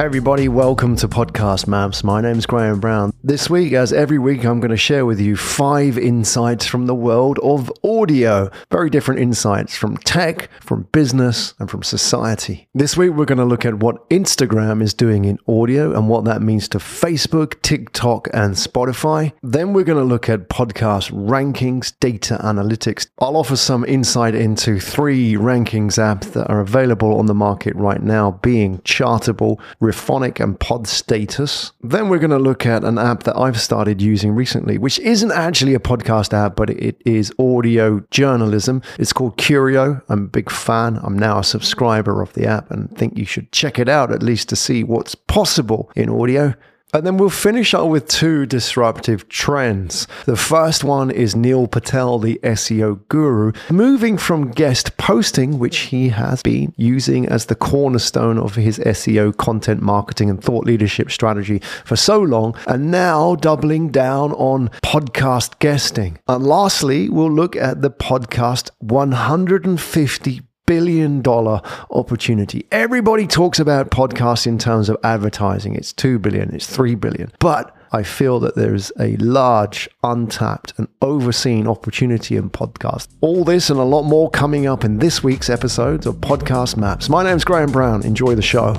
Hey everybody, welcome to Podcast Maps. My name's Graham Brown. This week, as every week, I'm going to share with you five insights from the world of audio. Very different insights from tech, from business, and from society. This week, we're going to look at what Instagram is doing in audio and what that means to Facebook, TikTok, and Spotify. Then we're going to look at podcast rankings, data analytics. I'll offer some insight into three rankings apps that are available on the market right now, being Chartable, Rephonic and Podstatus. Then we're going to look at an app that I've started using recently, which isn't actually a podcast app, but it is audio journalism. It's called Curio. I'm a big fan. I'm now a subscriber of the app and think you should check it out at least to see what's possible in audio. And then we'll finish up with two disruptive trends. The first one is Neil Patel, the SEO guru, moving from guest posting, which he has been using as the cornerstone of his SEO content marketing and thought leadership strategy for so long, and now doubling down on podcast guesting. And lastly, we'll look at the podcast 150 billion dollar opportunity. Everybody talks about podcasts in terms of advertising. It's 2 billion, it's 3 billion. But I feel that there's a large, untapped, and overseen opportunity in podcasts. All this and a lot more coming up in this week's episodes of Podcast Maps. My name's Graham Brown. Enjoy the show.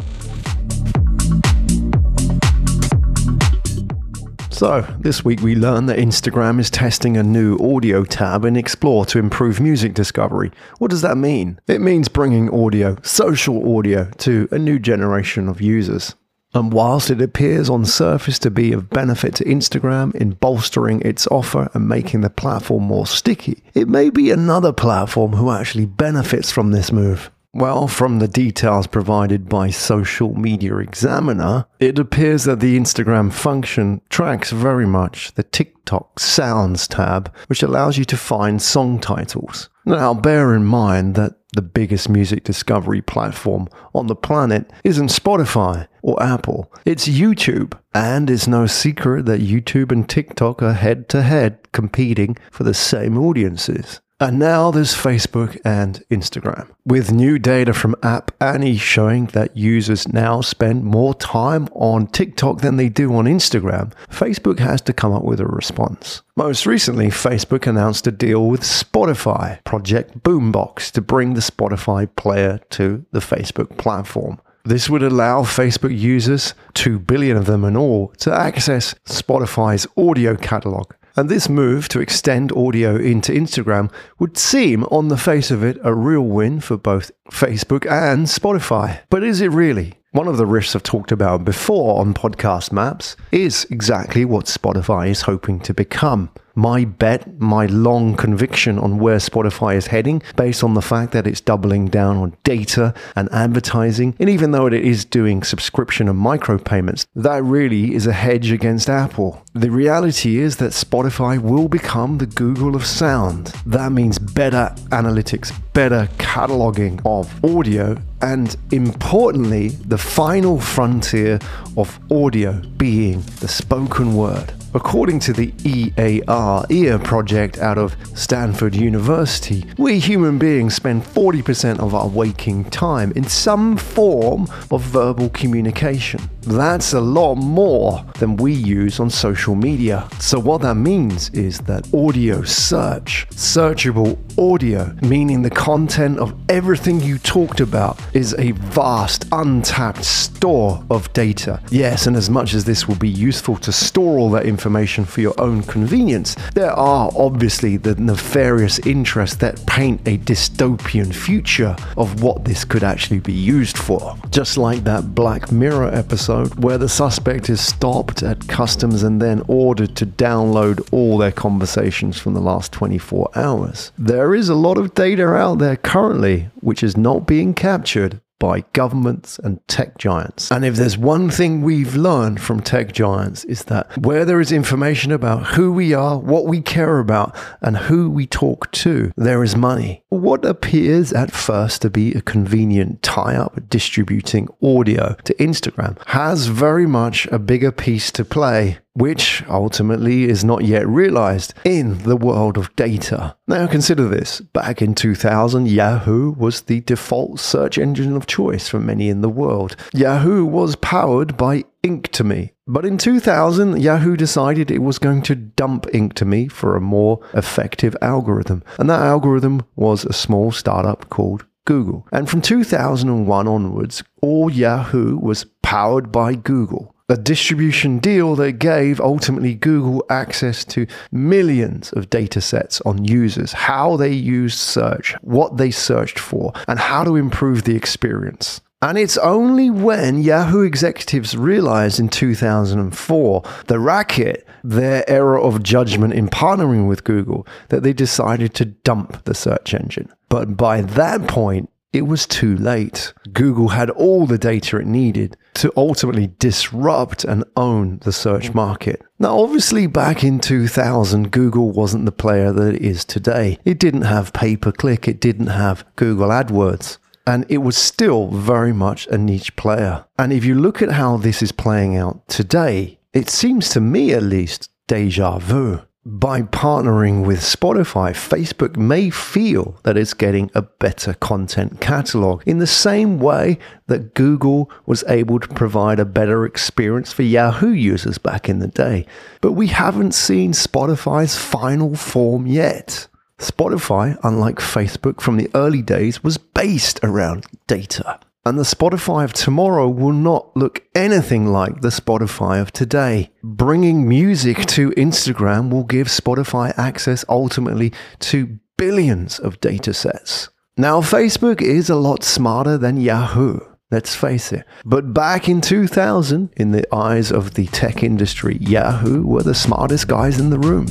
So, this week we learned that Instagram is testing a new audio tab in Explore to improve music discovery. What does that mean? It means bringing audio, social audio, to a new generation of users. And whilst it appears on surface to be of benefit to Instagram in bolstering its offer and making the platform more sticky, it may be another platform who actually benefits from this move. Well, from the details provided by Social Media Examiner, it appears that the Instagram function tracks very much the TikTok Sounds tab, which allows you to find song titles. Now, bear in mind that the biggest music discovery platform on the planet isn't Spotify or Apple, it's YouTube. And it's no secret that YouTube and TikTok are head to head competing for the same audiences. And now there's Facebook and Instagram. With new data from App Annie showing that users now spend more time on TikTok than they do on Instagram, Facebook has to come up with a response. Most recently, Facebook announced a deal with Spotify, Project Boombox, to bring the Spotify player to the Facebook platform. This would allow Facebook users, 2 billion of them in all, to access Spotify's audio catalog and this move to extend audio into Instagram would seem, on the face of it, a real win for both Facebook and Spotify. But is it really? One of the risks I've talked about before on podcast maps is exactly what Spotify is hoping to become my bet, my long conviction on where Spotify is heading, based on the fact that it's doubling down on data and advertising. And even though it is doing subscription and micropayments, that really is a hedge against Apple. The reality is that Spotify will become the Google of sound. That means better analytics, better cataloging of audio, and importantly, the final frontier of audio being the spoken word. According to the EAR EAR project out of Stanford University, we human beings spend 40% of our waking time in some form of verbal communication. That's a lot more than we use on social media. So, what that means is that audio search, searchable audio, meaning the content of everything you talked about, is a vast, untapped store of data. Yes, and as much as this will be useful to store all that information for your own convenience, there are obviously the nefarious interests that paint a dystopian future of what this could actually be used for. Just like that Black Mirror episode where the suspect is stopped at customs and then ordered to download all their conversations from the last 24 hours. There is a lot of data out there currently which is not being captured by governments and tech giants. And if there's one thing we've learned from tech giants is that where there is information about who we are, what we care about, and who we talk to, there is money. What appears at first to be a convenient tie up distributing audio to Instagram has very much a bigger piece to play which ultimately is not yet realized in the world of data. Now consider this. Back in 2000, Yahoo was the default search engine of choice for many in the world. Yahoo was powered by Inktomi. But in 2000, Yahoo decided it was going to dump Inktomi for a more effective algorithm. And that algorithm was a small startup called Google. And from 2001 onwards, all Yahoo was powered by Google a distribution deal that gave ultimately Google access to millions of data sets on users, how they used search, what they searched for, and how to improve the experience. And it's only when Yahoo executives realized in 2004 the racket, their error of judgment in partnering with Google, that they decided to dump the search engine. But by that point, it was too late. Google had all the data it needed to ultimately disrupt and own the search mm. market. Now, obviously, back in 2000, Google wasn't the player that it is today. It didn't have pay per click, it didn't have Google AdWords. And it was still very much a niche player. And if you look at how this is playing out today, it seems to me at least deja vu by partnering with Spotify, Facebook may feel that it's getting a better content catalog in the same way that Google was able to provide a better experience for Yahoo users back in the day. But we haven't seen Spotify's final form yet. Spotify, unlike Facebook from the early days, was based around data. And the Spotify of tomorrow will not look anything like the Spotify of today. Bringing music to Instagram will give Spotify access ultimately to billions of data sets. Now, Facebook is a lot smarter than Yahoo. Let's face it. But back in 2000, in the eyes of the tech industry, Yahoo were the smartest guys in the room.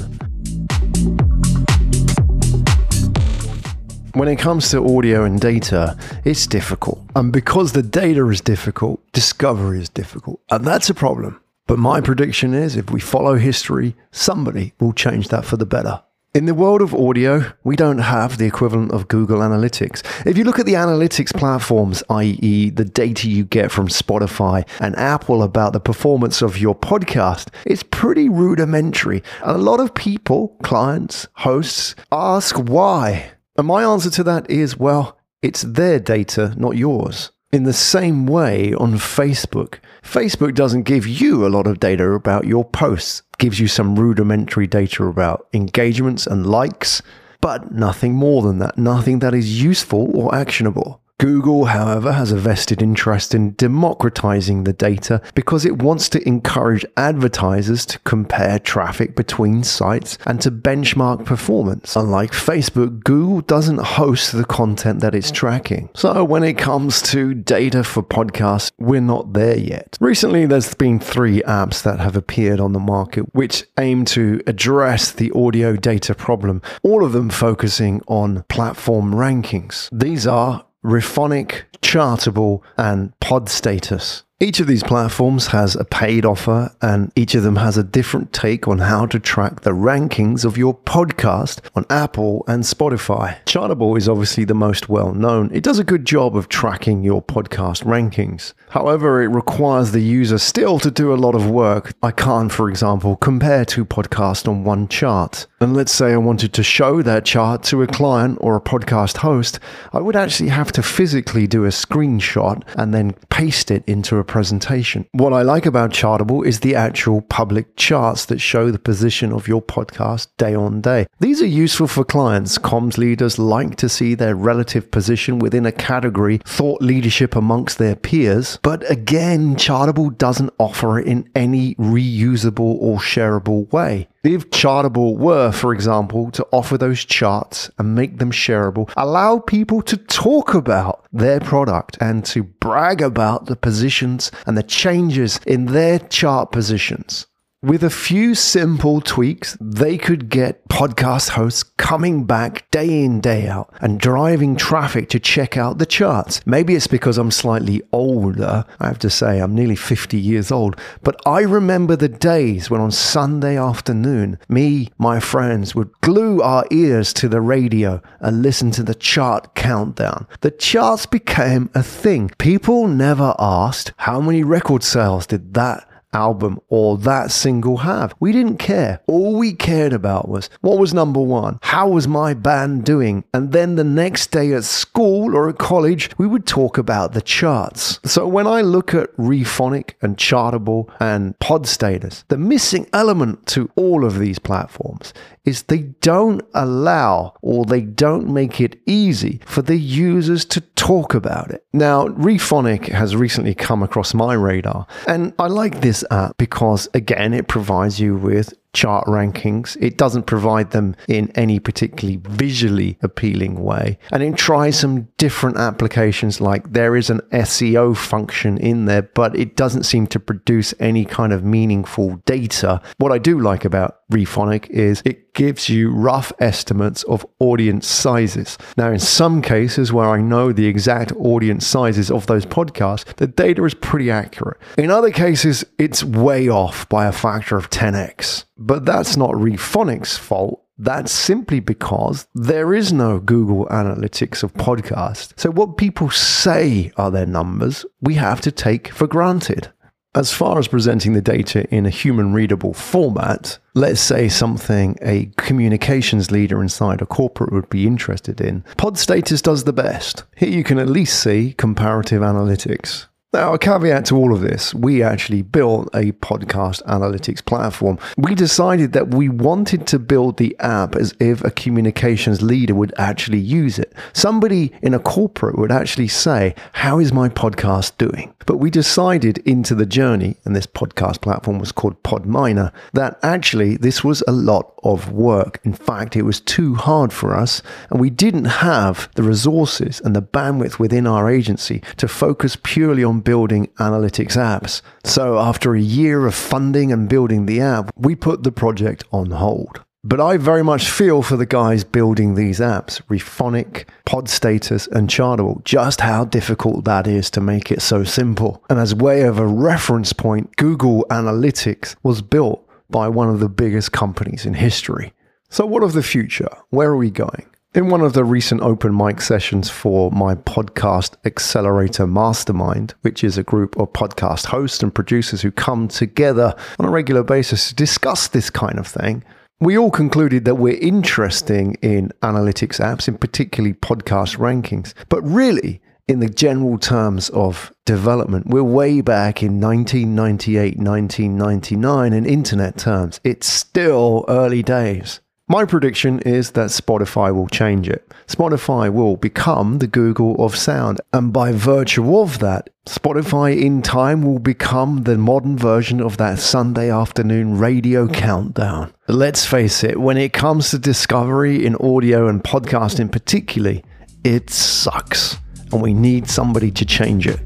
When it comes to audio and data, it's difficult. And because the data is difficult, discovery is difficult. And that's a problem. But my prediction is if we follow history, somebody will change that for the better. In the world of audio, we don't have the equivalent of Google Analytics. If you look at the analytics platforms, i.e., the data you get from Spotify and Apple about the performance of your podcast, it's pretty rudimentary. And a lot of people, clients, hosts, ask why. And my answer to that is well, it's their data, not yours. In the same way on Facebook, Facebook doesn't give you a lot of data about your posts, it gives you some rudimentary data about engagements and likes, but nothing more than that, nothing that is useful or actionable. Google, however, has a vested interest in democratizing the data because it wants to encourage advertisers to compare traffic between sites and to benchmark performance. Unlike Facebook, Google doesn't host the content that it's tracking. So when it comes to data for podcasts, we're not there yet. Recently, there's been three apps that have appeared on the market which aim to address the audio data problem, all of them focusing on platform rankings. These are Rephonic, Chartable, and Podstatus. Each of these platforms has a paid offer, and each of them has a different take on how to track the rankings of your podcast on Apple and Spotify. Chartable is obviously the most well known. It does a good job of tracking your podcast rankings. However, it requires the user still to do a lot of work. I can't, for example, compare two podcasts on one chart. And let's say I wanted to show that chart to a client or a podcast host, I would actually have to physically do a screenshot and then paste it into a presentation. What I like about Chartable is the actual public charts that show the position of your podcast day on day. These are useful for clients. Comms leaders like to see their relative position within a category, thought leadership amongst their peers. But again, Chartable doesn't offer it in any reusable or shareable way. If Chartable were, for example, to offer those charts and make them shareable, allow people to talk about their product and to brag about the positions and the changes in their chart positions. With a few simple tweaks, they could get podcast hosts coming back day in, day out and driving traffic to check out the charts. Maybe it's because I'm slightly older. I have to say, I'm nearly 50 years old. But I remember the days when on Sunday afternoon, me, my friends would glue our ears to the radio and listen to the chart countdown. The charts became a thing. People never asked how many record sales did that album or that single have. We didn't care. All we cared about was what was number one? How was my band doing? And then the next day at school or at college, we would talk about the charts. So when I look at Rephonic and Chartable and Podstatus, the missing element to all of these platforms is they don't allow or they don't make it easy for the users to talk about it. Now, Rephonic has recently come across my radar, and I like this app because, again, it provides you with chart rankings. It doesn't provide them in any particularly visually appealing way. And it tries some different applications, like there is an SEO function in there, but it doesn't seem to produce any kind of meaningful data. What I do like about Rephonic is it gives you rough estimates of audience sizes. Now, in some cases where I know the exact audience sizes of those podcasts, the data is pretty accurate. In other cases, it's way off by a factor of 10x. But that's not Rephonic's fault. That's simply because there is no Google Analytics of podcasts. So, what people say are their numbers, we have to take for granted. As far as presenting the data in a human readable format, let's say something a communications leader inside a corporate would be interested in, Podstatus does the best. Here you can at least see comparative analytics. Now, a caveat to all of this, we actually built a podcast analytics platform. We decided that we wanted to build the app as if a communications leader would actually use it. Somebody in a corporate would actually say, How is my podcast doing? But we decided into the journey, and this podcast platform was called Podminer, that actually this was a lot of work. In fact, it was too hard for us, and we didn't have the resources and the bandwidth within our agency to focus purely on building analytics apps. So, after a year of funding and building the app, we put the project on hold. But I very much feel for the guys building these apps, Rephonic, Podstatus, and Chartable, just how difficult that is to make it so simple. And as way of a reference point, Google Analytics was built by one of the biggest companies in history. So, what of the future? Where are we going? In one of the recent open mic sessions for my podcast Accelerator Mastermind, which is a group of podcast hosts and producers who come together on a regular basis to discuss this kind of thing, we all concluded that we're interested in analytics apps, in particularly podcast rankings. But really, in the general terms of development, we're way back in 1998, 1999 in internet terms. It's still early days. My prediction is that Spotify will change it. Spotify will become the Google of sound. And by virtue of that, Spotify in time will become the modern version of that Sunday afternoon radio countdown. Let's face it, when it comes to discovery in audio and podcasting particularly, it sucks. And we need somebody to change it.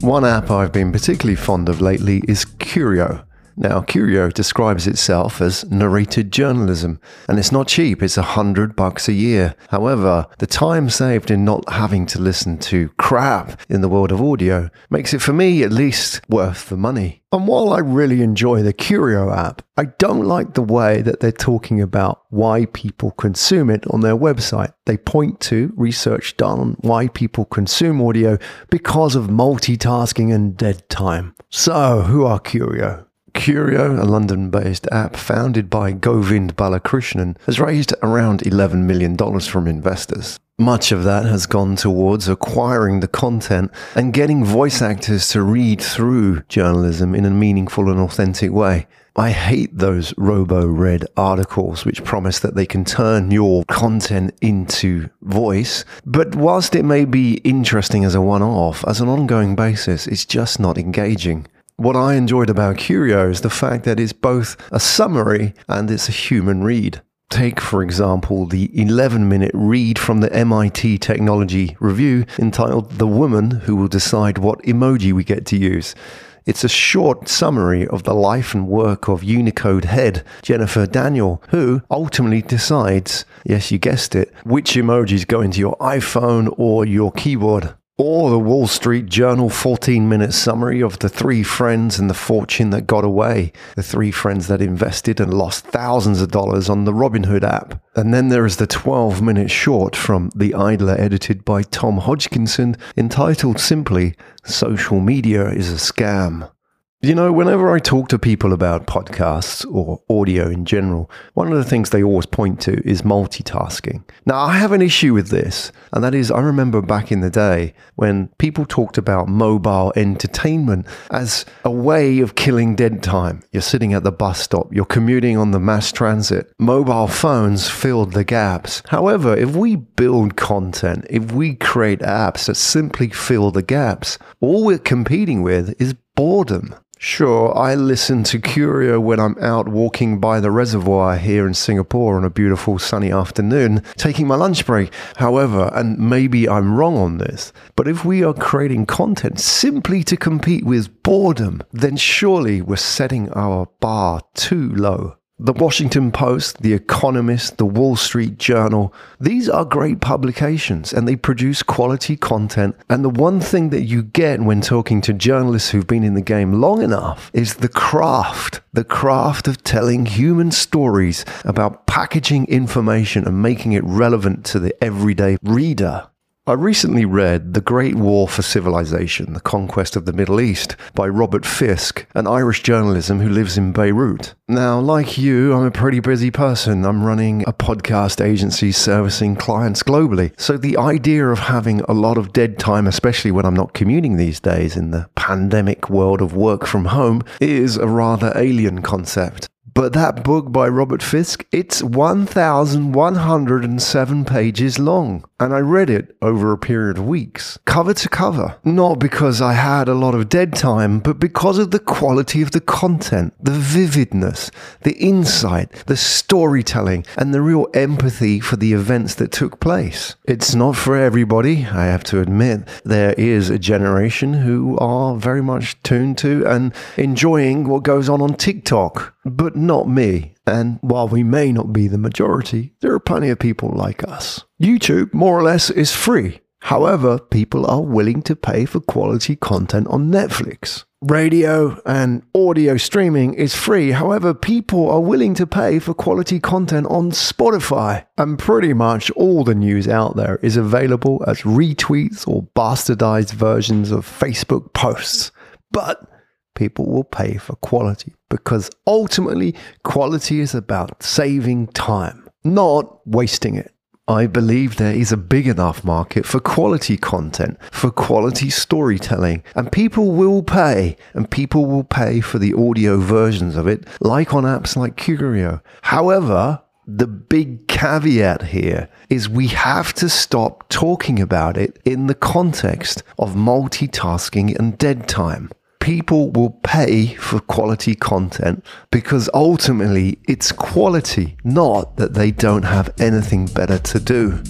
One app I've been particularly fond of lately is Curio. Now, Curio describes itself as narrated journalism, and it's not cheap, it's a hundred bucks a year. However, the time saved in not having to listen to crap in the world of audio makes it, for me at least, worth the money. And while I really enjoy the Curio app, I don't like the way that they're talking about why people consume it on their website. They point to research done on why people consume audio because of multitasking and dead time. So, who are Curio? Curio, a London based app founded by Govind Balakrishnan, has raised around $11 million from investors. Much of that has gone towards acquiring the content and getting voice actors to read through journalism in a meaningful and authentic way. I hate those robo read articles which promise that they can turn your content into voice. But whilst it may be interesting as a one off, as an ongoing basis, it's just not engaging. What I enjoyed about Curio is the fact that it's both a summary and it's a human read. Take, for example, the 11 minute read from the MIT Technology Review entitled The Woman Who Will Decide What Emoji We Get to Use. It's a short summary of the life and work of Unicode head Jennifer Daniel, who ultimately decides, yes, you guessed it, which emojis go into your iPhone or your keyboard. Or the Wall Street Journal 14 minute summary of the three friends and the fortune that got away. The three friends that invested and lost thousands of dollars on the Robinhood app. And then there is the 12 minute short from The Idler edited by Tom Hodgkinson entitled simply Social Media is a Scam. You know, whenever I talk to people about podcasts or audio in general, one of the things they always point to is multitasking. Now, I have an issue with this, and that is I remember back in the day when people talked about mobile entertainment as a way of killing dead time. You're sitting at the bus stop, you're commuting on the mass transit, mobile phones filled the gaps. However, if we build content, if we create apps that simply fill the gaps, all we're competing with is boredom. Sure, I listen to Curio when I'm out walking by the reservoir here in Singapore on a beautiful sunny afternoon, taking my lunch break. However, and maybe I'm wrong on this, but if we are creating content simply to compete with boredom, then surely we're setting our bar too low. The Washington Post, The Economist, The Wall Street Journal, these are great publications and they produce quality content. And the one thing that you get when talking to journalists who've been in the game long enough is the craft, the craft of telling human stories about packaging information and making it relevant to the everyday reader. I recently read The Great War for Civilization The Conquest of the Middle East by Robert Fisk, an Irish journalist who lives in Beirut. Now, like you, I'm a pretty busy person. I'm running a podcast agency servicing clients globally. So, the idea of having a lot of dead time, especially when I'm not commuting these days in the pandemic world of work from home, is a rather alien concept. But that book by Robert Fisk, it's 1,107 pages long. And I read it over a period of weeks, cover to cover. Not because I had a lot of dead time, but because of the quality of the content, the vividness, the insight, the storytelling, and the real empathy for the events that took place. It's not for everybody, I have to admit. There is a generation who are very much tuned to and enjoying what goes on on TikTok but not me. And while we may not be the majority, there are plenty of people like us. YouTube, more or less, is free. However, people are willing to pay for quality content on Netflix. Radio and audio streaming is free. However, people are willing to pay for quality content on Spotify. And pretty much all the news out there is available as retweets or bastardized versions of Facebook posts. But people will pay for quality because ultimately quality is about saving time, not wasting it. I believe there is a big enough market for quality content, for quality storytelling, and people will pay, and people will pay for the audio versions of it, like on apps like Curio. However, the big caveat here is we have to stop talking about it in the context of multitasking and dead time people will pay for quality content because ultimately it's quality, not that they don't have anything better to do.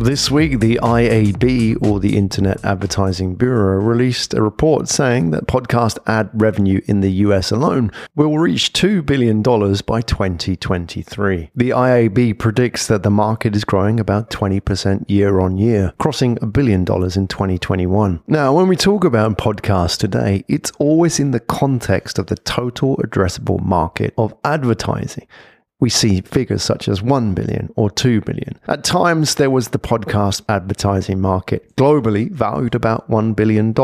This week, the IAB, or the Internet Advertising Bureau, released a report saying that podcast ad revenue in the US alone will reach $2 billion by 2023. The IAB predicts that the market is growing about 20% year on year, crossing a billion dollars in 2021. Now, when we talk about podcasts today, it's always in the context of the total addressable market of advertising we see figures such as 1 billion or 2 billion. At times, there was the podcast advertising market, globally valued about $1 billion.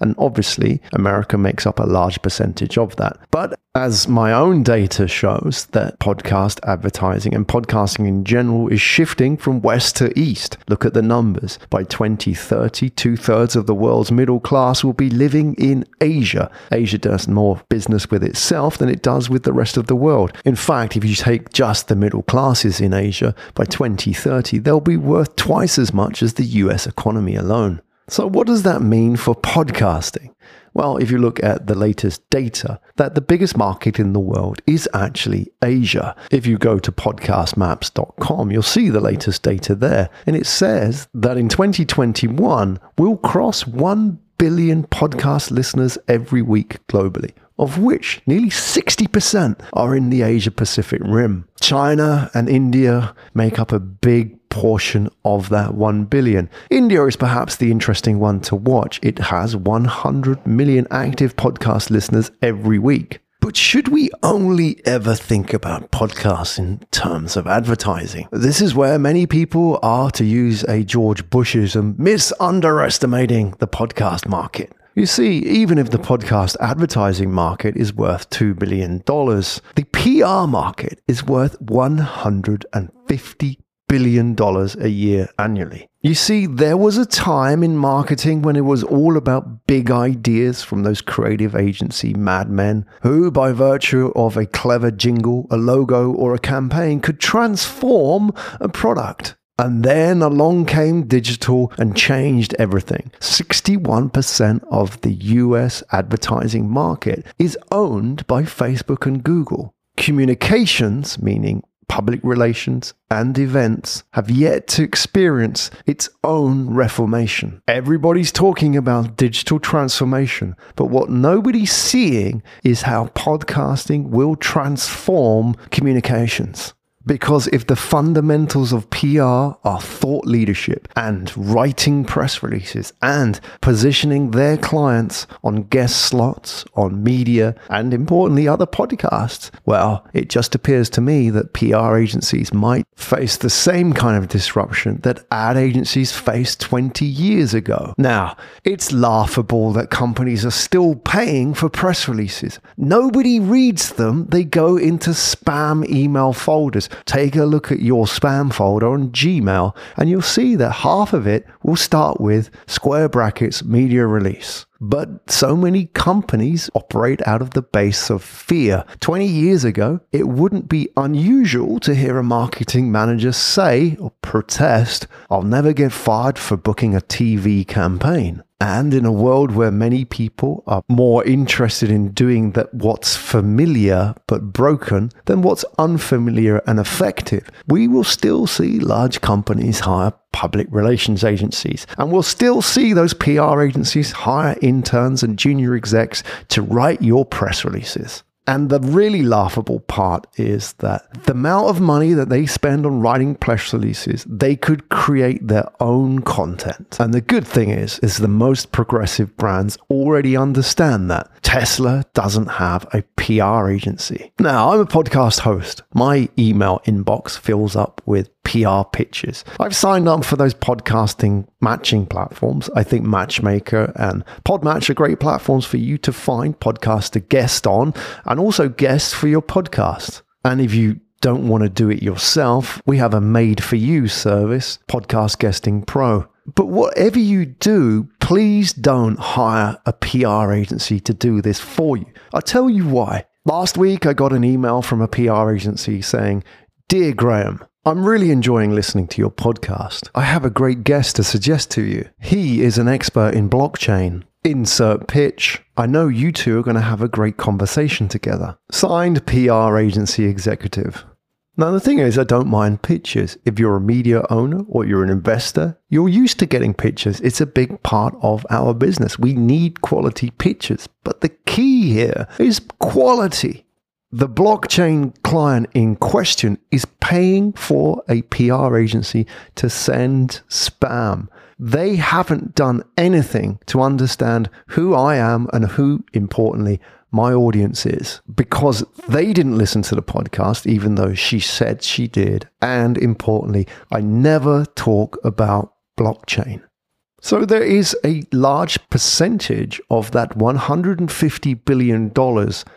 And obviously, America makes up a large percentage of that. But as my own data shows, that podcast advertising and podcasting in general is shifting from west to east. Look at the numbers. By 2030, two thirds of the world's middle class will be living in Asia. Asia does more business with itself than it does with the rest of the world. In fact, if you take just the middle classes in Asia, by 2030, they'll be worth twice as much as the US economy alone. So, what does that mean for podcasting? Well, if you look at the latest data, that the biggest market in the world is actually Asia. If you go to podcastmaps.com, you'll see the latest data there. And it says that in 2021, we'll cross 1 billion podcast listeners every week globally of which nearly 60% are in the Asia Pacific Rim. China and India make up a big portion of that 1 billion. India is perhaps the interesting one to watch. It has 100 million active podcast listeners every week. But should we only ever think about podcasts in terms of advertising? This is where many people are, to use a George Bushism, misunderestimating the podcast market. You see, even if the podcast advertising market is worth $2 billion, the PR market is worth $150 billion dollars a year annually. You see, there was a time in marketing when it was all about big ideas from those creative agency madmen who, by virtue of a clever jingle, a logo, or a campaign, could transform a product. And then along came digital and changed everything. 61% of the US advertising market is owned by Facebook and Google. Communications, meaning public relations, and events have yet to experience its own reformation. Everybody's talking about digital transformation, but what nobody's seeing is how podcasting will transform communications. Because if the fundamentals of PR are thought leadership and writing press releases and positioning their clients on guest slots, on media, and importantly, other podcasts, well, it just appears to me that PR agencies might face the same kind of disruption that ad agencies faced 20 years ago. Now, it's laughable that companies are still paying for press releases. Nobody reads them, they go into spam email folders take a look at your spam folder on Gmail and you'll see that half of it will start with square brackets media release. But so many companies operate out of the base of fear. 20 years ago, it wouldn't be unusual to hear a marketing manager say or protest, I'll never get fired for booking a TV campaign. And in a world where many people are more interested in doing that what's familiar but broken than what's unfamiliar and effective, we will still see large companies hire public relations agencies. And we'll still see those PR agencies hire interns and junior execs to write your press releases. And the really laughable part is that the amount of money that they spend on writing press releases, they could create their own content. And the good thing is, is the most progressive brands already understand that. Tesla doesn't have a PR agency. Now, I'm a podcast host. My email inbox fills up with PR pitches. I've signed up for those podcasting matching platforms. I think Matchmaker and Podmatch are great platforms for you to find podcasts to guest on and also guests for your podcast. And if you don't want to do it yourself, we have a made for you service, Podcast Guesting Pro. But whatever you do, please don't hire a PR agency to do this for you. I'll tell you why. Last week, I got an email from a PR agency saying, Dear Graham, I'm really enjoying listening to your podcast. I have a great guest to suggest to you. He is an expert in blockchain. Insert pitch. I know you two are going to have a great conversation together. Signed PR agency executive. Now, the thing is, I don't mind pitches. If you're a media owner or you're an investor, you're used to getting pitches. It's a big part of our business. We need quality pitches. But the key here is quality. The blockchain client in question is paying for a PR agency to send spam. They haven't done anything to understand who I am and who, importantly, my audience is because they didn't listen to the podcast, even though she said she did. And importantly, I never talk about blockchain. So there is a large percentage of that $150 billion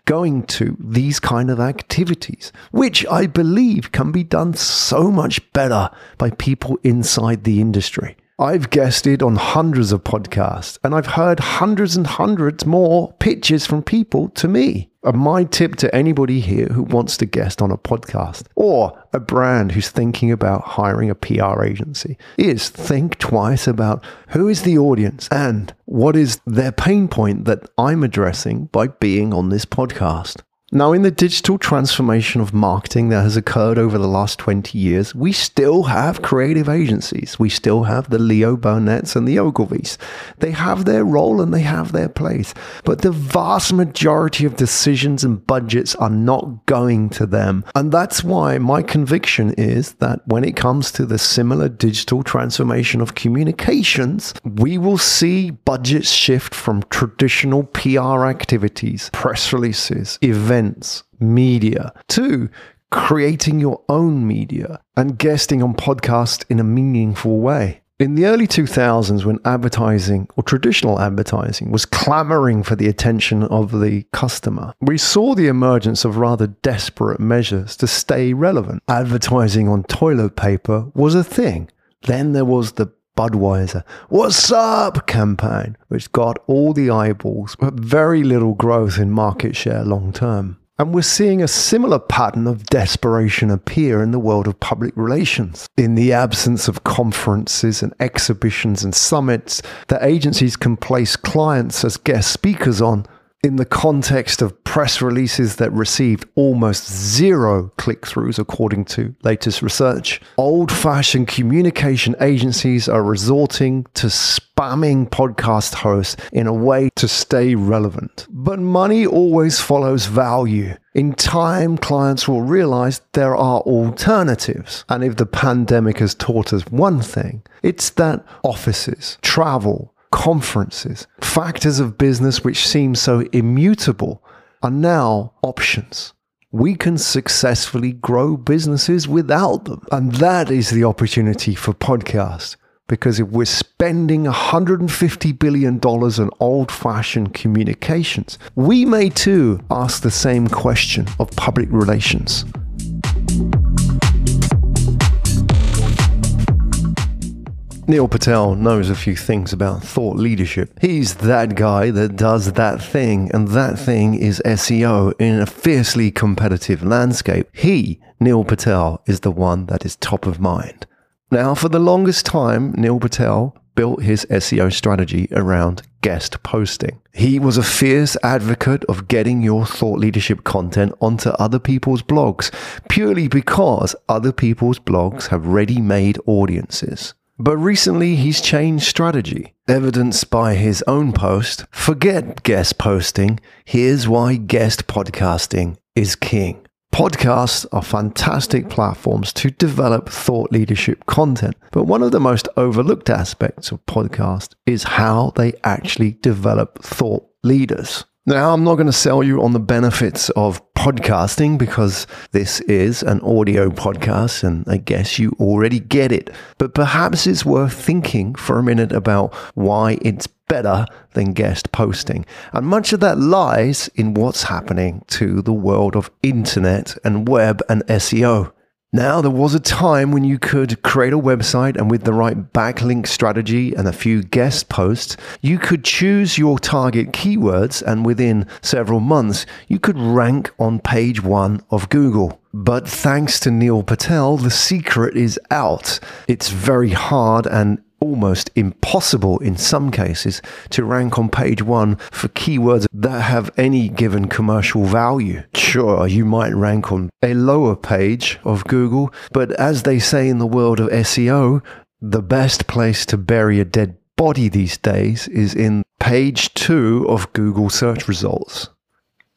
going to these kind of activities, which I believe can be done so much better by people inside the industry. I've guested on hundreds of podcasts and I've heard hundreds and hundreds more pitches from people to me. And my tip to anybody here who wants to guest on a podcast or a brand who's thinking about hiring a PR agency is think twice about who is the audience and what is their pain point that I'm addressing by being on this podcast. Now, in the digital transformation of marketing that has occurred over the last 20 years, we still have creative agencies. We still have the Leo Burnett's and the Ogilvies. They have their role and they have their place. But the vast majority of decisions and budgets are not going to them. And that's why my conviction is that when it comes to the similar digital transformation of communications, we will see budgets shift from traditional PR activities, press releases, events events, media. Two, creating your own media and guesting on podcasts in a meaningful way. In the early 2000s, when advertising or traditional advertising was clamoring for the attention of the customer, we saw the emergence of rather desperate measures to stay relevant. Advertising on toilet paper was a thing. Then there was the Budweiser What's Up campaign, which got all the eyeballs, but very little growth in market share long term. And we're seeing a similar pattern of desperation appear in the world of public relations. In the absence of conferences and exhibitions and summits that agencies can place clients as guest speakers on, in the context of press releases that received almost zero click throughs, according to latest research, old fashioned communication agencies are resorting to spamming podcast hosts in a way to stay relevant. But money always follows value. In time, clients will realize there are alternatives. And if the pandemic has taught us one thing, it's that offices, travel, conferences, factors of business which seem so immutable are now options. We can successfully grow businesses without them. And that is the opportunity for podcasts. Because if we're spending $150 billion on old fashioned communications, we may too ask the same question of public relations. Neil Patel knows a few things about thought leadership. He's that guy that does that thing, and that thing is SEO in a fiercely competitive landscape. He, Neil Patel, is the one that is top of mind. Now, for the longest time, Neil Patel built his SEO strategy around guest posting. He was a fierce advocate of getting your thought leadership content onto other people's blogs, purely because other people's blogs have ready made audiences. But recently he's changed strategy, evidenced by his own post Forget guest posting, here's why guest podcasting is king. Podcasts are fantastic platforms to develop thought leadership content, but one of the most overlooked aspects of podcast is how they actually develop thought leaders. Now, I'm not going to sell you on the benefits of podcasting because this is an audio podcast and I guess you already get it. But perhaps it's worth thinking for a minute about why it's better than guest posting. And much of that lies in what's happening to the world of internet and web and SEO. Now, there was a time when you could create a website and with the right backlink strategy and a few guest posts, you could choose your target keywords and within several months, you could rank on page one of Google. But thanks to Neil Patel, the secret is out. It's very hard and almost impossible in some cases to rank on page one for keywords that have any given commercial value. Sure, you might rank on a lower page of Google, but as they say in the world of SEO, the best place to bury a dead body these days is in page two of Google search results.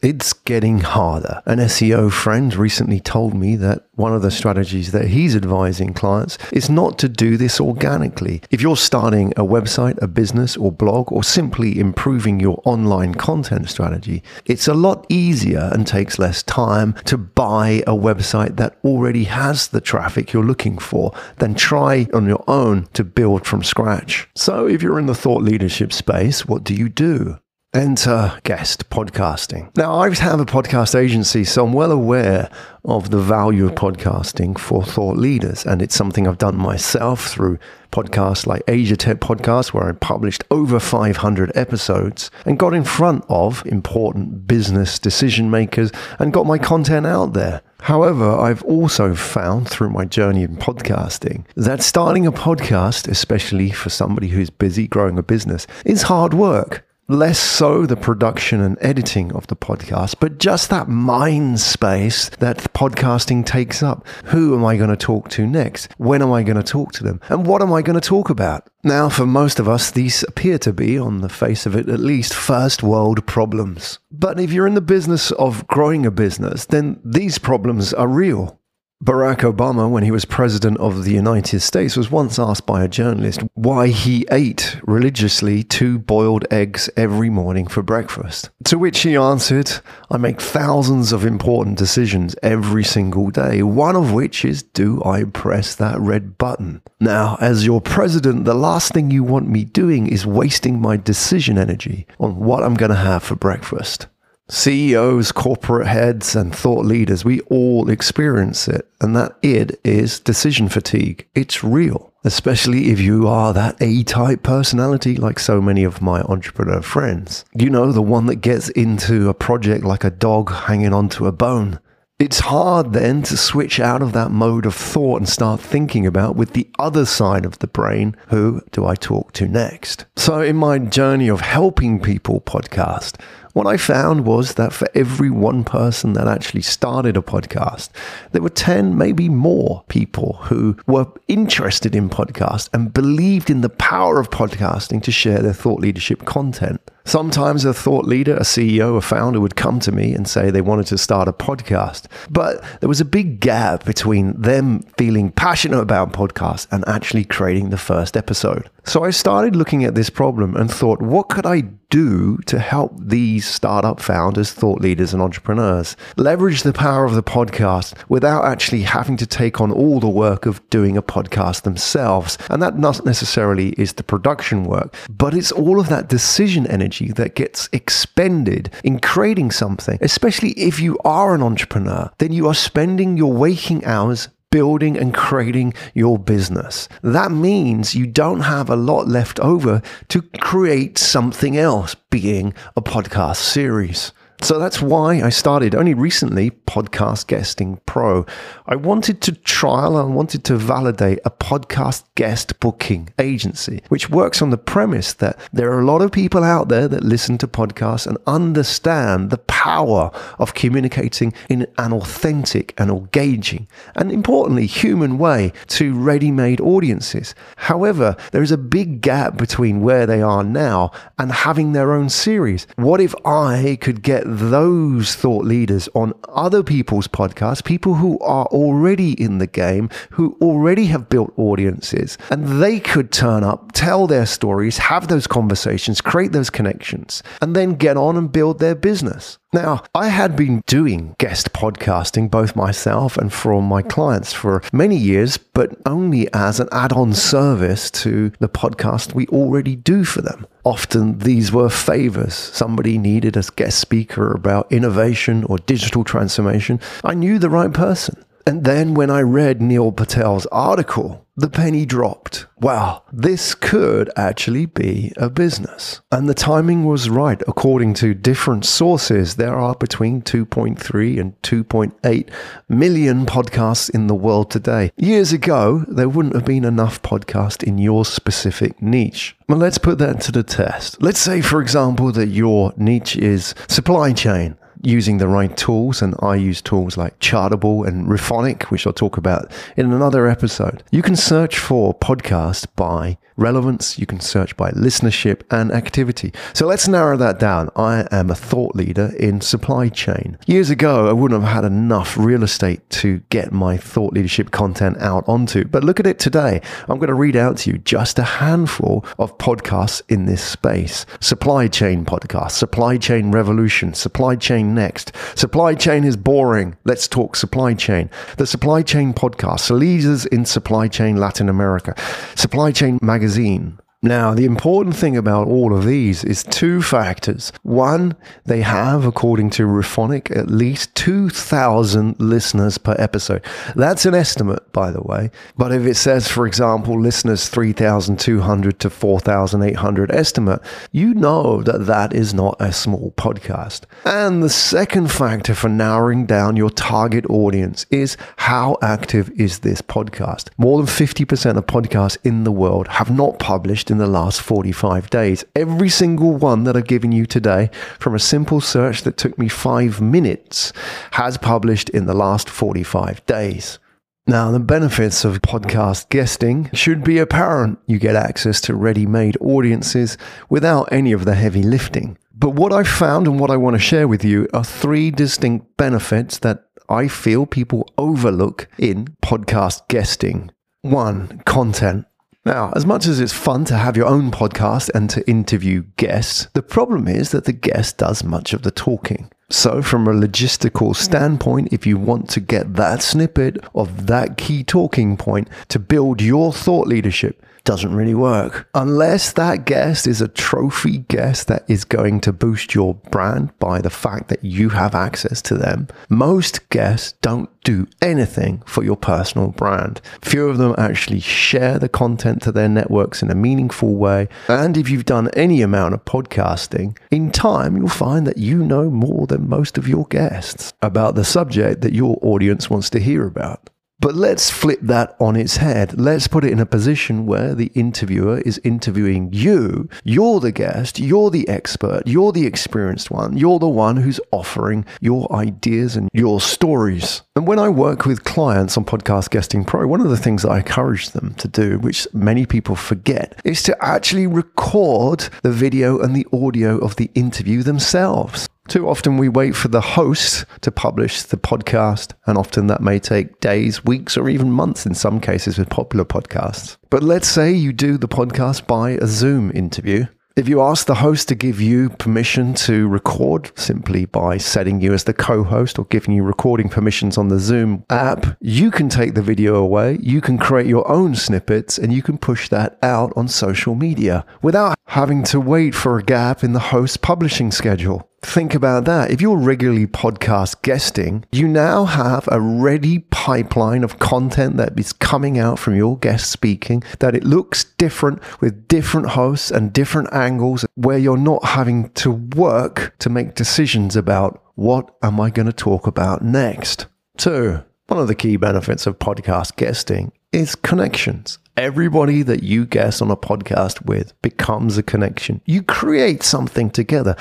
It's getting harder. An SEO friend recently told me that one of the strategies that he's advising clients is not to do this organically. If you're starting a website, a business, or blog, or simply improving your online content strategy, it's a lot easier and takes less time to buy a website that already has the traffic you're looking for than try on your own to build from scratch. So, if you're in the thought leadership space, what do you do? Enter guest podcasting. Now, I have a podcast agency, so I'm well aware of the value of podcasting for thought leaders. And it's something I've done myself through podcasts like Asia Tech Podcast, where I published over 500 episodes and got in front of important business decision makers and got my content out there. However, I've also found through my journey in podcasting that starting a podcast, especially for somebody who's busy growing a business, is hard work. Less so the production and editing of the podcast, but just that mind space that podcasting takes up. Who am I going to talk to next? When am I going to talk to them? And what am I going to talk about? Now, for most of us, these appear to be, on the face of it at least, first world problems. But if you're in the business of growing a business, then these problems are real. Barack Obama, when he was president of the United States, was once asked by a journalist why he ate religiously two boiled eggs every morning for breakfast. To which he answered, I make thousands of important decisions every single day, one of which is do I press that red button? Now, as your president, the last thing you want me doing is wasting my decision energy on what I'm going to have for breakfast. CEOs, corporate heads, and thought leaders, we all experience it. And that it is decision fatigue. It's real, especially if you are that A type personality like so many of my entrepreneur friends. You know, the one that gets into a project like a dog hanging onto a bone. It's hard then to switch out of that mode of thought and start thinking about with the other side of the brain who do I talk to next? So, in my journey of helping people podcast, what I found was that for every one person that actually started a podcast, there were 10, maybe more people who were interested in podcast and believed in the power of podcasting to share their thought leadership content. Sometimes a thought leader, a CEO, a founder would come to me and say they wanted to start a podcast. But there was a big gap between them feeling passionate about podcasts and actually creating the first episode. So I started looking at this problem and thought, what could I do to help these startup founders, thought leaders, and entrepreneurs leverage the power of the podcast without actually having to take on all the work of doing a podcast themselves? And that not necessarily is the production work, but it's all of that decision energy that gets expended in creating something, especially if you are an entrepreneur, then you are spending your waking hours building and creating your business. That means you don't have a lot left over to create something else, being a podcast series. So that's why I started only recently Podcast Guesting Pro. I wanted to trial, I wanted to validate a podcast guest booking agency, which works on the premise that there are a lot of people out there that listen to podcasts and understand the power of communicating in an authentic and engaging and importantly human way to ready made audiences. However, there is a big gap between where they are now and having their own series. What if I could get those thought leaders on other people's podcasts, people who are already in the game, who already have built audiences, and they could turn up, tell their stories, have those conversations, create those connections, and then get on and build their business. Now, I had been doing guest podcasting, both myself and for my clients, for many years, but only as an add on service to the podcast we already do for them. Often these were favors. Somebody needed a guest speaker about innovation or digital transformation. I knew the right person. And then when I read Neil Patel's article, the penny dropped. Wow, this could actually be a business. And the timing was right. According to different sources, there are between 2.3 and 2.8 million podcasts in the world today. Years ago, there wouldn't have been enough podcasts in your specific niche. Well, let's put that to the test. Let's say, for example, that your niche is supply chain using the right tools, and I use tools like Chartable and Rephonic, which I'll talk about in another episode. You can search for podcast by relevance, you can search by listenership and activity. So let's narrow that down. I am a thought leader in supply chain. Years ago, I wouldn't have had enough real estate to get my thought leadership content out onto. But look at it today. I'm going to read out to you just a handful of podcasts in this space supply chain podcast, supply chain revolution, supply chain next. Supply chain is boring. Let's talk supply chain. The Supply Chain Podcast, leaders in supply chain Latin America. Supply Chain Magazine, magazine now, the important thing about all of these is two factors. One, they have, according to Rephonic, at least 2,000 listeners per episode. That's an estimate, by the way. But if it says, for example, listeners 3,200 to 4,800 estimate, you know that that is not a small podcast. And the second factor for narrowing down your target audience is how active is this podcast? More than 50% of podcasts in the world have not published in the last 45 days. Every single one that I've given you today, from a simple search that took me five minutes, has published in the last 45 days. Now, the benefits of podcast guesting should be apparent. You get access to ready made audiences without any of the heavy lifting. But what I've found and what I want to share with you are three distinct benefits that I feel people overlook in podcast guesting. One, content. Now, as much as it's fun to have your own podcast and to interview guests, the problem is that the guest does much of the talking. So, from a logistical standpoint, if you want to get that snippet of that key talking point to build your thought leadership, doesn't really work. Unless that guest is a trophy guest that is going to boost your brand by the fact that you have access to them, most guests don't do anything for your personal brand. Few of them actually share the content to their networks in a meaningful way. And if you've done any amount of podcasting, in time you'll find that you know more than most of your guests about the subject that your audience wants to hear about. But let's flip that on its head. Let's put it in a position where the interviewer is interviewing you. You're the guest, you're the expert, you're the experienced one, you're the one who's offering your ideas and your stories. And when I work with clients on Podcast Guesting Pro, one of the things that I encourage them to do, which many people forget, is to actually record the video and the audio of the interview themselves. Too often we wait for the host to publish the podcast, and often that may take days, weeks, or even months in some cases with popular podcasts. But let's say you do the podcast by a Zoom interview. If you ask the host to give you permission to record simply by setting you as the co host or giving you recording permissions on the Zoom app, you can take the video away, you can create your own snippets, and you can push that out on social media without having to wait for a gap in the host's publishing schedule. Think about that. If you're regularly podcast guesting, you now have a ready pipeline of content that is coming out from your guest speaking, that it looks different with different hosts and different angles, where you're not having to work to make decisions about what am I going to talk about next. Two, one of the key benefits of podcast guesting is connections. Everybody that you guest on a podcast with becomes a connection. You create something together.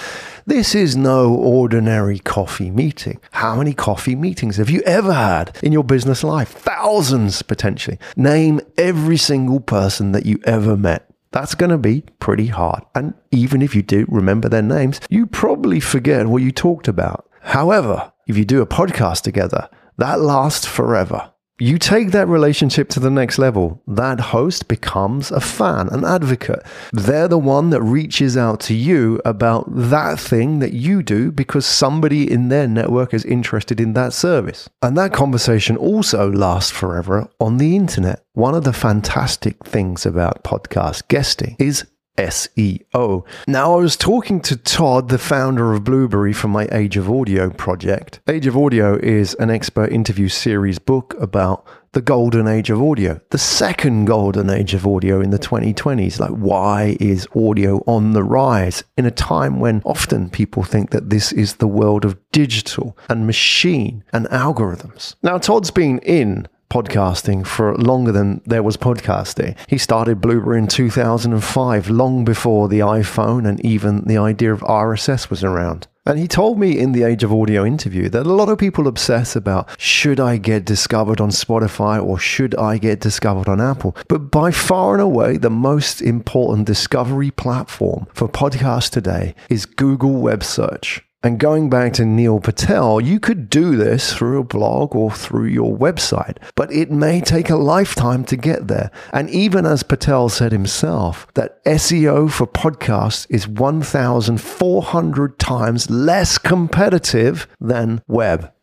This is no ordinary coffee meeting. How many coffee meetings have you ever had in your business life? Thousands potentially. Name every single person that you ever met. That's going to be pretty hard. And even if you do remember their names, you probably forget what you talked about. However, if you do a podcast together, that lasts forever. You take that relationship to the next level. That host becomes a fan, an advocate. They're the one that reaches out to you about that thing that you do because somebody in their network is interested in that service. And that conversation also lasts forever on the internet. One of the fantastic things about podcast guesting is SEO. Now, I was talking to Todd, the founder of Blubrry, from my Age of Audio project. Age of Audio is an expert interview series book about the golden age of audio, the second golden age of audio in the 2020s. Like, why is audio on the rise in a time when often people think that this is the world of digital and machine and algorithms? Now, Todd's been in podcasting for longer than there was podcasting. He started Blubrry in 2005, long before the iPhone and even the idea of RSS was around. And he told me in the Age of Audio interview that a lot of people obsess about should I get discovered on Spotify or should I get discovered on Apple. But by far and away, the most important discovery platform for podcasts today is Google Web Search. And going back to Neil Patel, you could do this through a blog or through your website, but it may take a lifetime to get there. And even as Patel said himself, that SEO for podcasts is 1,400 times less competitive than web.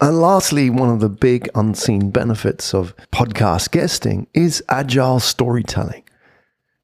And lastly, one of the big unseen benefits of podcast guesting is agile storytelling.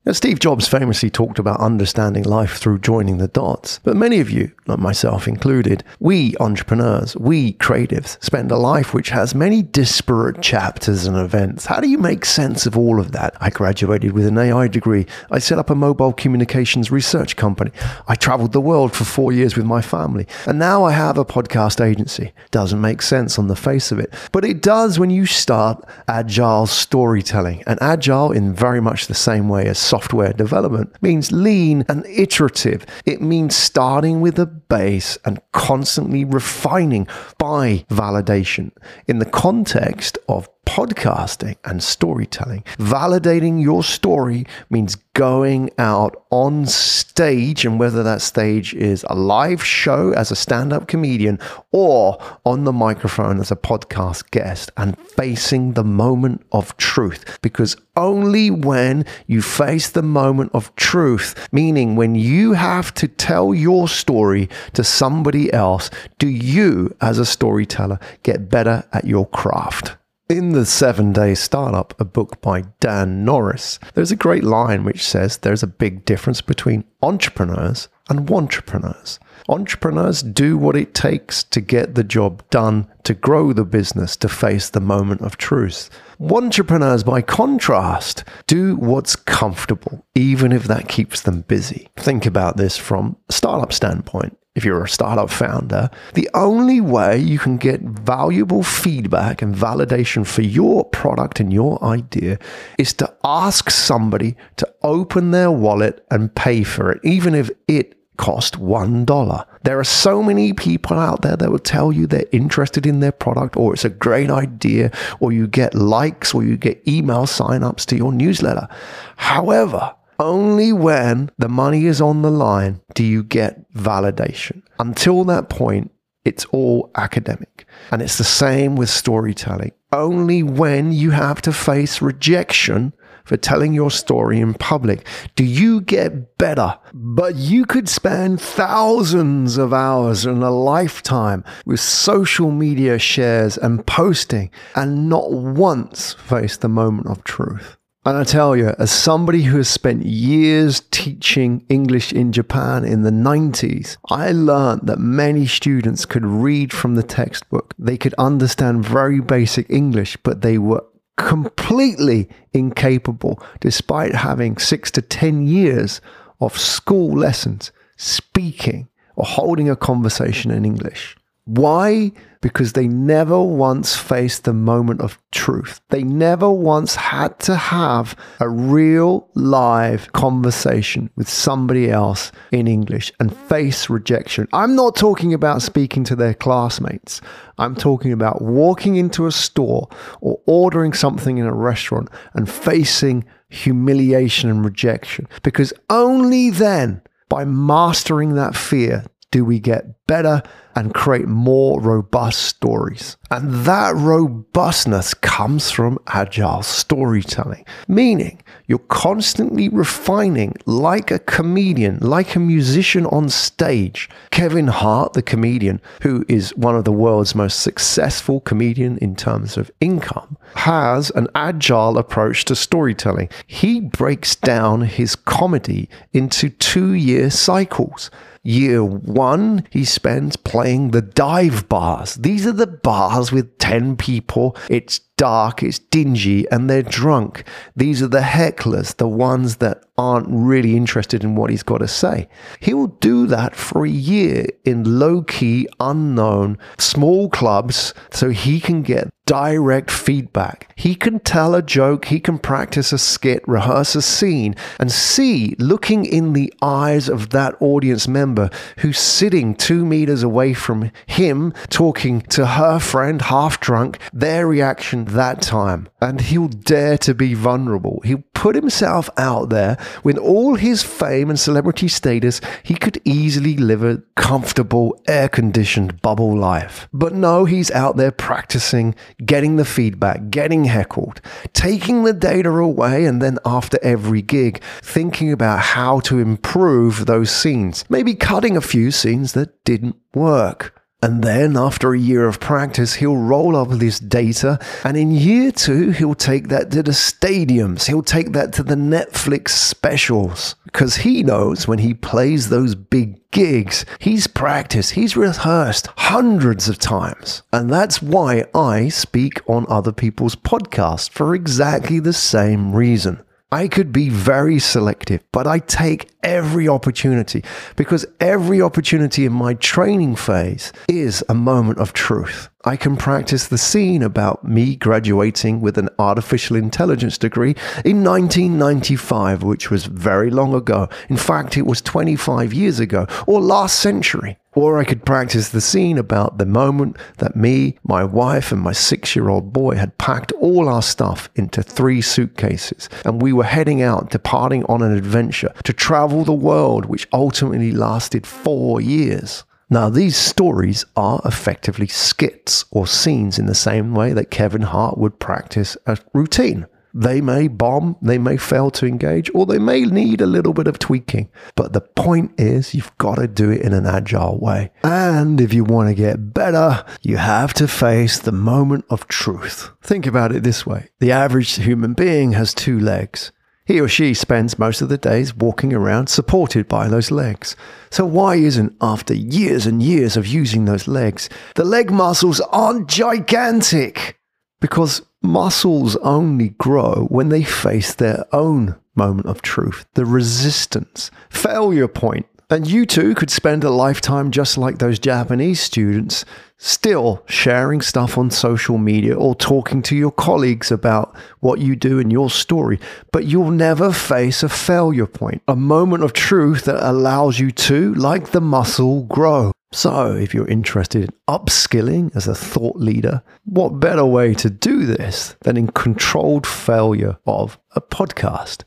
Now, Steve Jobs famously talked about understanding life through joining the dots. But many of you, not myself included, we entrepreneurs, we creatives, spend a life which has many disparate chapters and events. How do you make sense of all of that? I graduated with an AI degree. I set up a mobile communications research company. I traveled the world for four years with my family. And now I have a podcast agency. Doesn't make sense on the face of it. But it does when you start agile storytelling. And agile in very much the same way as software development means lean and iterative. It means starting with a base and constantly refining by validation. In the context of podcasting and storytelling. Validating your story means going out on stage, and whether that stage is a live show as a stand up comedian or on the microphone as a podcast guest, and facing the moment of truth. Because only when you face the moment of truth, meaning when you have to tell your story to somebody else, do you, as a storyteller, get better at your craft. In The Seven Day Startup, a book by Dan Norris, there's a great line which says there's a big difference between entrepreneurs and wantrepreneurs. Entrepreneurs do what it takes to get the job done, to grow the business, to face the moment of truth. Wantrepreneurs, by contrast, do what's comfortable, even if that keeps them busy. Think about this from a startup standpoint if you're a startup founder, the only way you can get valuable feedback and validation for your product and your idea is to ask somebody to open their wallet and pay for it, even if it cost $1. There are so many people out there that will tell you they're interested in their product or it's a great idea or you get likes or you get email signups to your newsletter. However, only when the money is on the line do you get validation. Until that point, it's all academic. And it's the same with storytelling. Only when you have to face rejection for telling your story in public do you get better. But you could spend thousands of hours in a lifetime with social media shares and posting and not once face the moment of truth. And I tell you, as somebody who has spent years teaching English in Japan in the 90s, I learned that many students could read from the textbook. They could understand very basic English, but they were completely incapable, despite having six to 10 years of school lessons, speaking or holding a conversation in English. Why? Because they never once faced the moment of truth. They never once had to have a real live conversation with somebody else in English and face rejection. I'm not talking about speaking to their classmates. I'm talking about walking into a store or ordering something in a restaurant and facing humiliation and rejection. Because only then, by mastering that fear, do we get better and create more robust stories. And that robustness comes from agile storytelling, meaning you're constantly refining like a comedian, like a musician on stage. Kevin Hart, the comedian, who is one of the world's most successful comedian in terms of income, has an agile approach to storytelling. He breaks down his comedy into two year cycles. Year one, he spends playing the dive bars. These are the bars with 10 people. It's dark, it's dingy, and they're drunk. These are the hecklers, the ones that aren't really interested in what he's got to say. He'll do that for a year in low key, unknown, small clubs so he can get direct feedback. He can tell a joke, he can practice a skit, rehearse a scene, and see, looking in the eyes of that audience member who's sitting two meters away from him, talking to her friend, half drunk, their reaction that time. And he'll dare to be vulnerable. He'll put himself out there with all his fame and celebrity status. He could easily live a comfortable, air conditioned bubble life. But no, he's out there practicing, getting the feedback, getting heckled, taking the data away, and then after every gig, thinking about how to improve those scenes. Maybe cutting a few scenes that didn't work. And then, after a year of practice, he'll roll up this data. And in year two, he'll take that to the stadiums. He'll take that to the Netflix specials. Because he knows when he plays those big gigs, he's practiced, he's rehearsed hundreds of times. And that's why I speak on other people's podcasts for exactly the same reason. I could be very selective, but I take every opportunity because every opportunity in my training phase is a moment of truth. I can practice the scene about me graduating with an artificial intelligence degree in 1995, which was very long ago. In fact, it was 25 years ago, or last century. Or I could practice the scene about the moment that me, my wife, and my six year old boy had packed all our stuff into three suitcases and we were heading out, departing on an adventure to travel the world, which ultimately lasted four years. Now, these stories are effectively skits or scenes in the same way that Kevin Hart would practice a routine. They may bomb, they may fail to engage, or they may need a little bit of tweaking. But the point is, you've got to do it in an agile way. And if you want to get better, you have to face the moment of truth. Think about it this way the average human being has two legs. He or she spends most of the days walking around supported by those legs. So, why isn't, after years and years of using those legs, the leg muscles aren't gigantic? Because muscles only grow when they face their own moment of truth, the resistance, failure point, and you too could spend a lifetime just like those Japanese students, still sharing stuff on social media or talking to your colleagues about what you do in your story. But you'll never face a failure point, a moment of truth that allows you to, like the muscle, grow. So, if you're interested in upskilling as a thought leader, what better way to do this than in controlled failure of a podcast?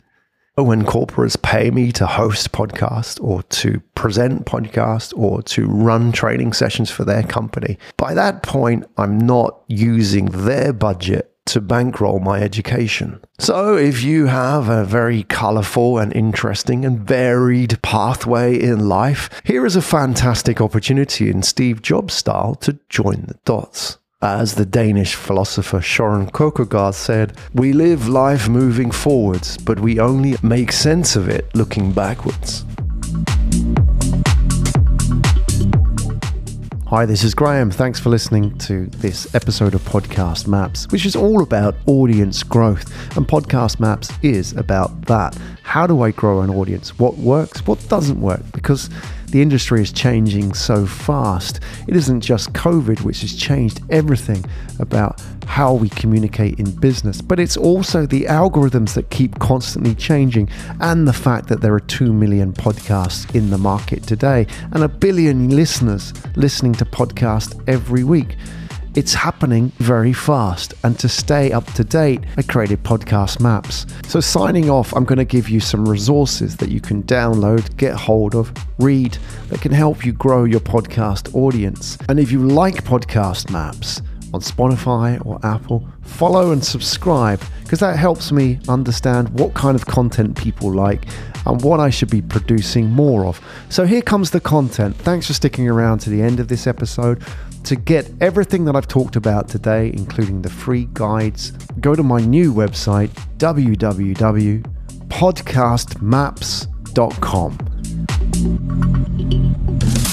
when corporates pay me to host podcasts or to present podcasts or to run training sessions for their company, by that point, I'm not using their budget to bankroll my education. So, if you have a very colorful and interesting and varied pathway in life, here is a fantastic opportunity in Steve Jobs style to join the dots. As the Danish philosopher Søren Kierkegaard said, we live life moving forwards, but we only make sense of it looking backwards. Hi, this is Graham. Thanks for listening to this episode of Podcast Maps, which is all about audience growth. And Podcast Maps is about that. How do I grow an audience? What works? What doesn't work? Because the industry is changing so fast. It isn't just COVID which has changed everything about how we communicate in business, but it's also the algorithms that keep constantly changing and the fact that there are 2 million podcasts in the market today and a billion listeners listening to podcasts every week. It's happening very fast. And to stay up to date, I created podcast maps. So, signing off, I'm going to give you some resources that you can download, get hold of, read that can help you grow your podcast audience. And if you like podcast maps, on Spotify or Apple, follow and subscribe because that helps me understand what kind of content people like and what I should be producing more of. So here comes the content. Thanks for sticking around to the end of this episode. To get everything that I've talked about today, including the free guides, go to my new website, www.podcastmaps.com.